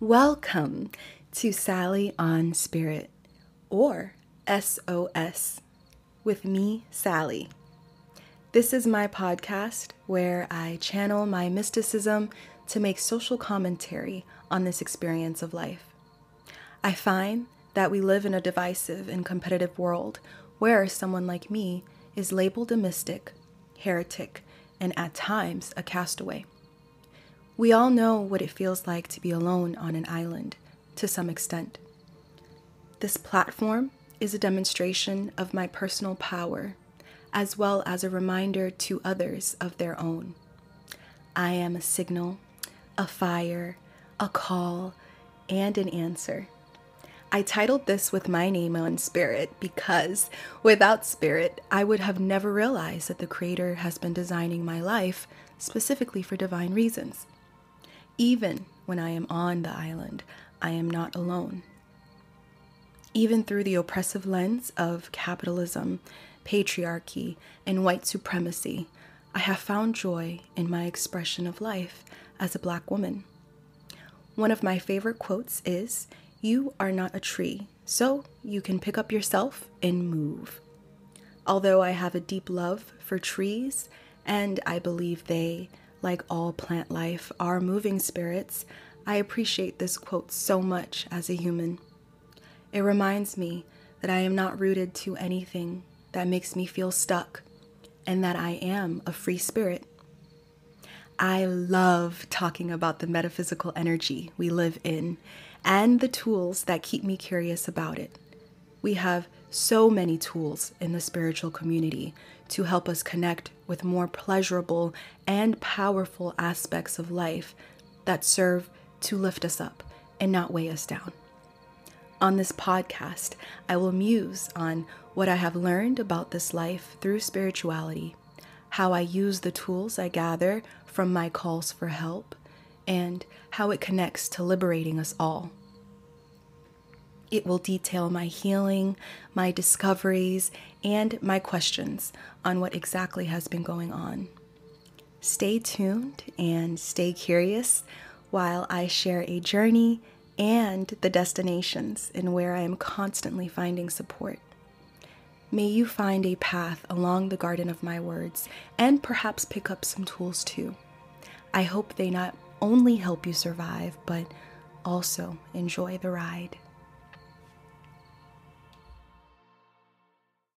Welcome to Sally on Spirit, or SOS, with me, Sally. This is my podcast where I channel my mysticism to make social commentary on this experience of life. I find that we live in a divisive and competitive world where someone like me is labeled a mystic, heretic, and at times a castaway. We all know what it feels like to be alone on an island to some extent. This platform is a demonstration of my personal power, as well as a reminder to others of their own. I am a signal, a fire, a call, and an answer. I titled this with my name on Spirit because without Spirit, I would have never realized that the Creator has been designing my life specifically for divine reasons. Even when I am on the island, I am not alone. Even through the oppressive lens of capitalism, patriarchy, and white supremacy, I have found joy in my expression of life as a black woman. One of my favorite quotes is You are not a tree, so you can pick up yourself and move. Although I have a deep love for trees, and I believe they like all plant life, are moving spirits, I appreciate this quote so much as a human. It reminds me that I am not rooted to anything that makes me feel stuck and that I am a free spirit. I love talking about the metaphysical energy we live in and the tools that keep me curious about it. We have so many tools in the spiritual community to help us connect with more pleasurable and powerful aspects of life that serve to lift us up and not weigh us down. On this podcast, I will muse on what I have learned about this life through spirituality, how I use the tools I gather from my calls for help, and how it connects to liberating us all. It will detail my healing, my discoveries, and my questions on what exactly has been going on. Stay tuned and stay curious while I share a journey and the destinations in where I am constantly finding support. May you find a path along the garden of my words and perhaps pick up some tools too. I hope they not only help you survive, but also enjoy the ride.